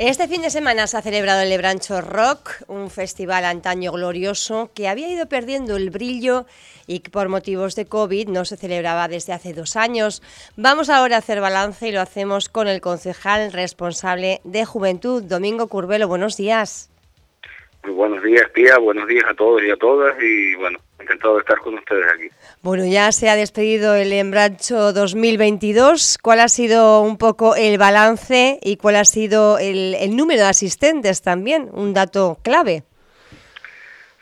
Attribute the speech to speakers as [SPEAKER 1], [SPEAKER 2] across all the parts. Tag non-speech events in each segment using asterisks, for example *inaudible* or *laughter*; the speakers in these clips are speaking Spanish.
[SPEAKER 1] Este fin de semana se ha celebrado el Lebrancho Rock, un festival antaño glorioso que había ido perdiendo el brillo y que por motivos de COVID no se celebraba desde hace dos años. Vamos ahora a hacer balance y lo hacemos con el concejal responsable de Juventud, Domingo Curvelo. Buenos días.
[SPEAKER 2] Muy buenos días, tía. Buenos días a todos y a todas. Y bueno, encantado de estar con ustedes aquí.
[SPEAKER 1] Bueno, ya se ha despedido el Embrancho 2022. ¿Cuál ha sido un poco el balance y cuál ha sido el, el número de asistentes también? Un dato clave.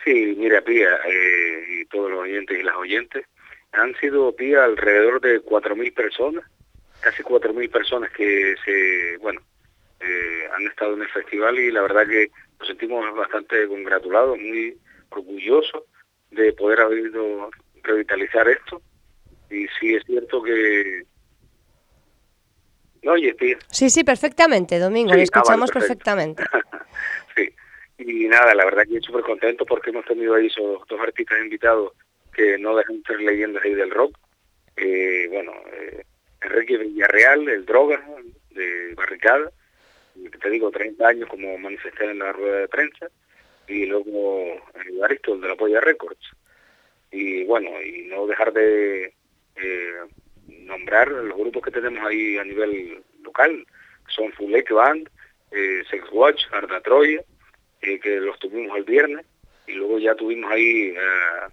[SPEAKER 2] Sí, mira, Pía, eh, y todos los oyentes y las oyentes, han sido, Pía, alrededor de 4.000 personas, casi 4.000 personas que se, bueno, eh, han estado en el festival y la verdad que nos sentimos bastante congratulados, muy orgullosos de poder haber ido revitalizar esto. Y sí es cierto que... ¿No oyes, tía?
[SPEAKER 1] Sí, sí, perfectamente, Domingo,
[SPEAKER 2] Sí,
[SPEAKER 1] lo
[SPEAKER 2] ah,
[SPEAKER 1] escuchamos
[SPEAKER 2] vale,
[SPEAKER 1] perfectamente. *laughs*
[SPEAKER 2] sí. Y nada, la verdad que estoy súper contento porque hemos tenido ahí esos dos artistas invitados que no dejan de ser leyendas ahí del rock. Eh, bueno, eh, Enrique Villarreal, el droga de Barricada, que te digo, 30 años como manifesté en la rueda de prensa, y luego el Aristóteles de la Polla Records. Y bueno, y no dejar de eh, nombrar los grupos que tenemos ahí a nivel local, que son Full Lake Band, eh, Sex Watch, Arda Troya, eh, que los tuvimos el viernes, y luego ya tuvimos ahí eh,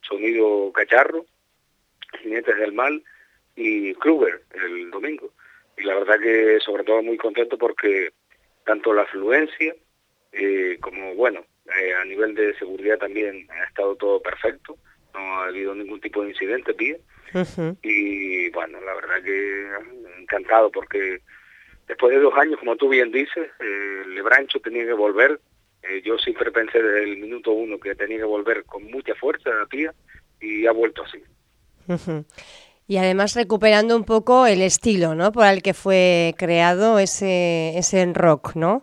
[SPEAKER 2] Sonido Cacharro, Jinetes del Mal y Kruger el domingo. Y la verdad que sobre todo muy contento porque tanto la afluencia eh, como, bueno, eh, a nivel de seguridad también ha estado todo perfecto, no ha habido ningún tipo de incidente.
[SPEAKER 1] Ujú.
[SPEAKER 2] Y bueno, la verdad que encantado porque después de dos años, como tú bien dices, eh, Lebrancho tenía que volver. Eh, yo siempre pensé desde el minuto uno que tenía que volver con mucha fuerza a tía y ha vuelto así.
[SPEAKER 1] Y además recuperando un poco el estilo, ¿no? Por el que fue creado ese, ese rock, ¿no?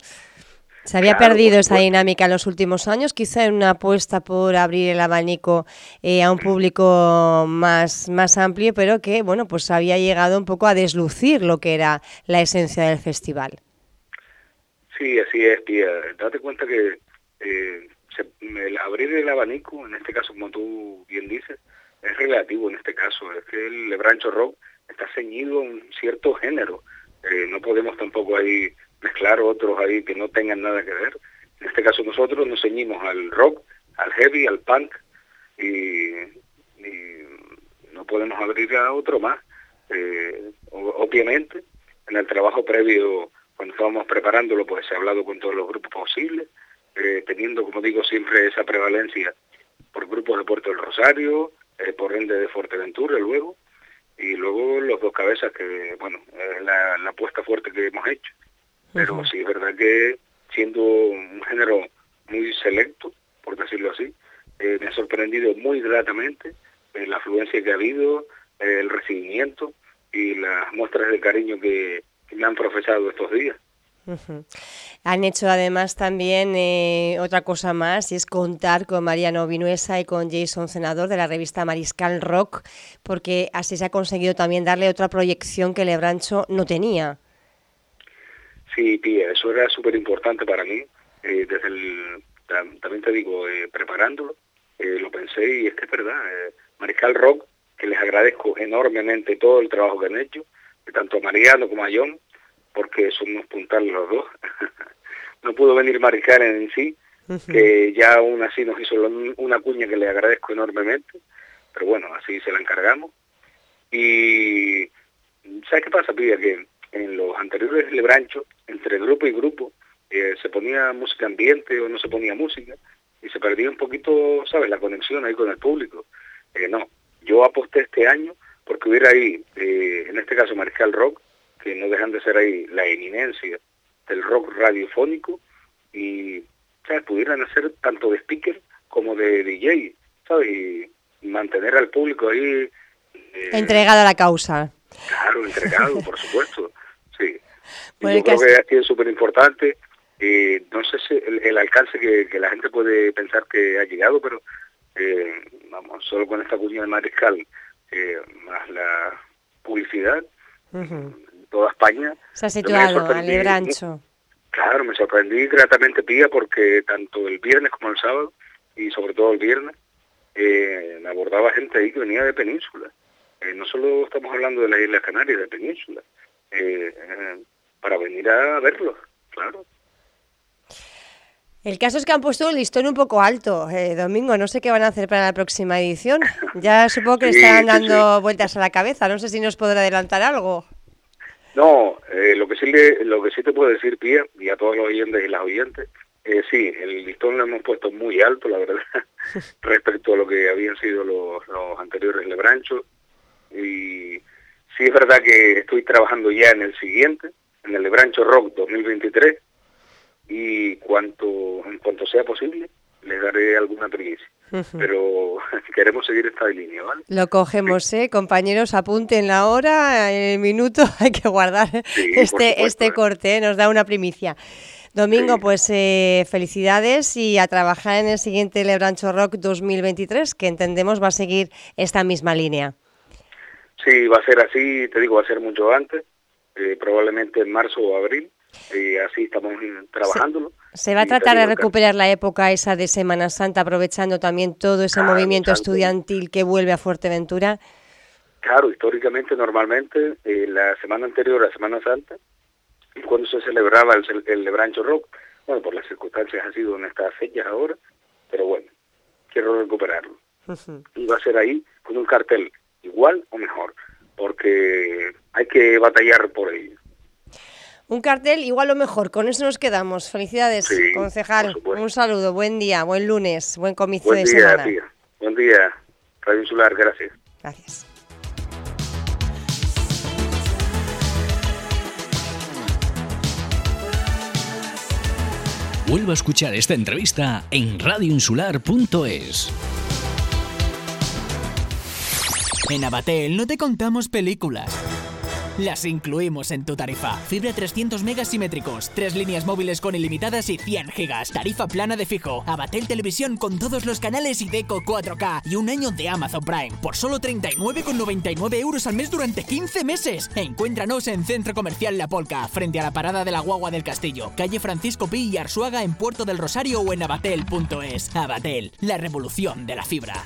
[SPEAKER 1] Se había
[SPEAKER 2] Claro,
[SPEAKER 1] perdido esa dinámica en los últimos años, quizá en una apuesta por abrir el abanico eh, a un público más, más amplio, pero que, bueno, pues había llegado un poco a deslucir lo que era la esencia del festival.
[SPEAKER 2] Sí, así es, tía. Date cuenta que eh, se- el abrir el abanico, en este caso, como tú bien dices, es relativo en este caso. Es que el Lebrancho Rock está ceñido a un cierto género. Eh, no podemos tampoco ahí mezclar otros ahí que no tengan nada que ver. En este caso nosotros nos ceñimos al rock, al heavy, al punk y, no podemos abrir a otro más. Eh, obviamente, en el trabajo previo, cuando estábamos preparándolo, pues se ha hablado con todos los grupos posibles, eh, teniendo, como digo, siempre esa prevalencia por grupos de Puerto del Rosario, eh, por ende de Fuerteventura luego, y luego los dos cabezas que, bueno, la, la apuesta fuerte que hemos hecho. Pero sí es verdad que siendo un género muy selecto, por decirlo así, eh, me ha sorprendido muy gratamente eh, la afluencia que ha habido, eh, el recibimiento y las muestras de cariño que, que me han profesado estos días.
[SPEAKER 1] Han hecho además también eh, otra cosa más y es contar con Mariano Vinuesa y con Jason Senador de la revista Mariscal Rock, porque así se ha conseguido también darle otra proyección que Lebrancho no tenía.
[SPEAKER 2] Sí, tía, eso era súper importante para mí. eh, desde el, tam- también te digo, eh, preparándolo, eh, lo pensé y es que es verdad. eh, Mariscal Rock, que les agradezco enormemente todo el trabajo que han hecho, tanto a Mariano como a John, porque son unos puntales los dos. *laughs* no pudo venir Mariscal en sí, que ya aún así nos hizo una cuña que le agradezco enormemente, pero bueno, así se la encargamos. Y ¿sabes qué pasa, Pilla? Que en los anteriores Lebranchos, entre grupo y grupo, eh, se ponía música ambiente o no se ponía música, y se perdía un poquito, ¿sabes?, la conexión ahí con el público. Eh, no, yo aposté este año porque hubiera ahí, eh, en este caso Mariscal Rock, que no dejan de ser ahí la eminencia del rock radiofónico, y ¿sabes? pudieran hacer tanto de speaker como de DJ, ¿sabes? Y mantener al público ahí... eh,
[SPEAKER 1] Entregado a la causa.
[SPEAKER 2] Claro, entregado, por supuesto,
[SPEAKER 1] Bueno,
[SPEAKER 2] yo
[SPEAKER 1] que
[SPEAKER 2] creo que ha sido súper importante. eh, no sé si el, el alcance que, que la gente puede pensar que ha llegado, pero eh, vamos, solo con esta cuña de mariscal, eh, más la publicidad, en toda España.
[SPEAKER 1] Se ha situado al. Lebrancho.
[SPEAKER 2] Claro, me sorprendí gratamente, Pía, porque tanto el viernes como el sábado, y sobre todo el viernes, eh, me abordaba gente ahí que venía de península. Eh, no solo estamos hablando de las Islas Canarias, de península, eh, para venir a verlos, claro.
[SPEAKER 1] El caso es que han puesto el listón un poco alto, Domingo. No sé qué van a hacer para la próxima edición. *laughs* Ya supongo que están dando vueltas a la cabeza. No sé si nos podrá adelantar algo.
[SPEAKER 2] No, eh, lo que sí le, lo que sí te puedo decir, Pía, y a todos los oyentes y las oyentes, eh, sí, el listón lo hemos puesto muy alto, la verdad, *laughs* respecto a lo que habían sido los, los anteriores lebranchos. Y sí es verdad que estoy trabajando ya en el siguiente, en el Lebrancho Rock 2023, y cuanto en cuanto sea posible, les daré alguna primicia. Pero *laughs* queremos seguir esta línea, ¿vale?
[SPEAKER 1] Lo cogemos, ¿eh? Compañeros, apunten la hora, el minuto, *laughs* hay que guardar este, este ¿eh? corte, ¿eh? nos da una primicia. Domingo, pues eh, felicidades y a trabajar en el siguiente Lebrancho Rock 2023, que entendemos va a seguir esta misma línea.
[SPEAKER 2] Sí, va a ser así, te digo, va a ser mucho antes, probablemente en marzo o abril, y así estamos trabajándolo.
[SPEAKER 1] Se va a tratar de recuperar la época esa de Semana Santa, aprovechando también todo ese movimiento estudiantil que vuelve a Fuerteventura.
[SPEAKER 2] Claro, históricamente, normalmente, eh, la semana anterior a Semana Santa, cuando se celebraba el, el Lebrancho Rock, bueno, por las circunstancias ha sido en estas fechas ahora, pero bueno, quiero recuperarlo. Y va a ser ahí con un cartel igual o mejor, porque hay que batallar por ello.
[SPEAKER 1] Un cartel igual o mejor, con eso nos quedamos. Felicidades, concejal. Un saludo, buen día, buen lunes, buen comienzo de semana.
[SPEAKER 2] Buen día, Radio Insular, gracias.
[SPEAKER 1] Gracias.
[SPEAKER 3] Vuelvo a escuchar esta entrevista en radioinsular.es.
[SPEAKER 4] En Abatel no te contamos películas las incluimos en tu tarifa. Fibra 300 megas simétricos, tres líneas móviles con ilimitadas y 100 gigas. Tarifa plana de fijo. Abatel Televisión con todos los canales y Deco 4K y un año de Amazon Prime por solo 39,99 euros al mes durante 15 meses. Encuéntranos en Centro Comercial La Polca, frente a la parada de la Guagua del Castillo, calle Francisco Pi y Arsuaga en Puerto del Rosario o en abatel.es. Abatel, la revolución de la fibra.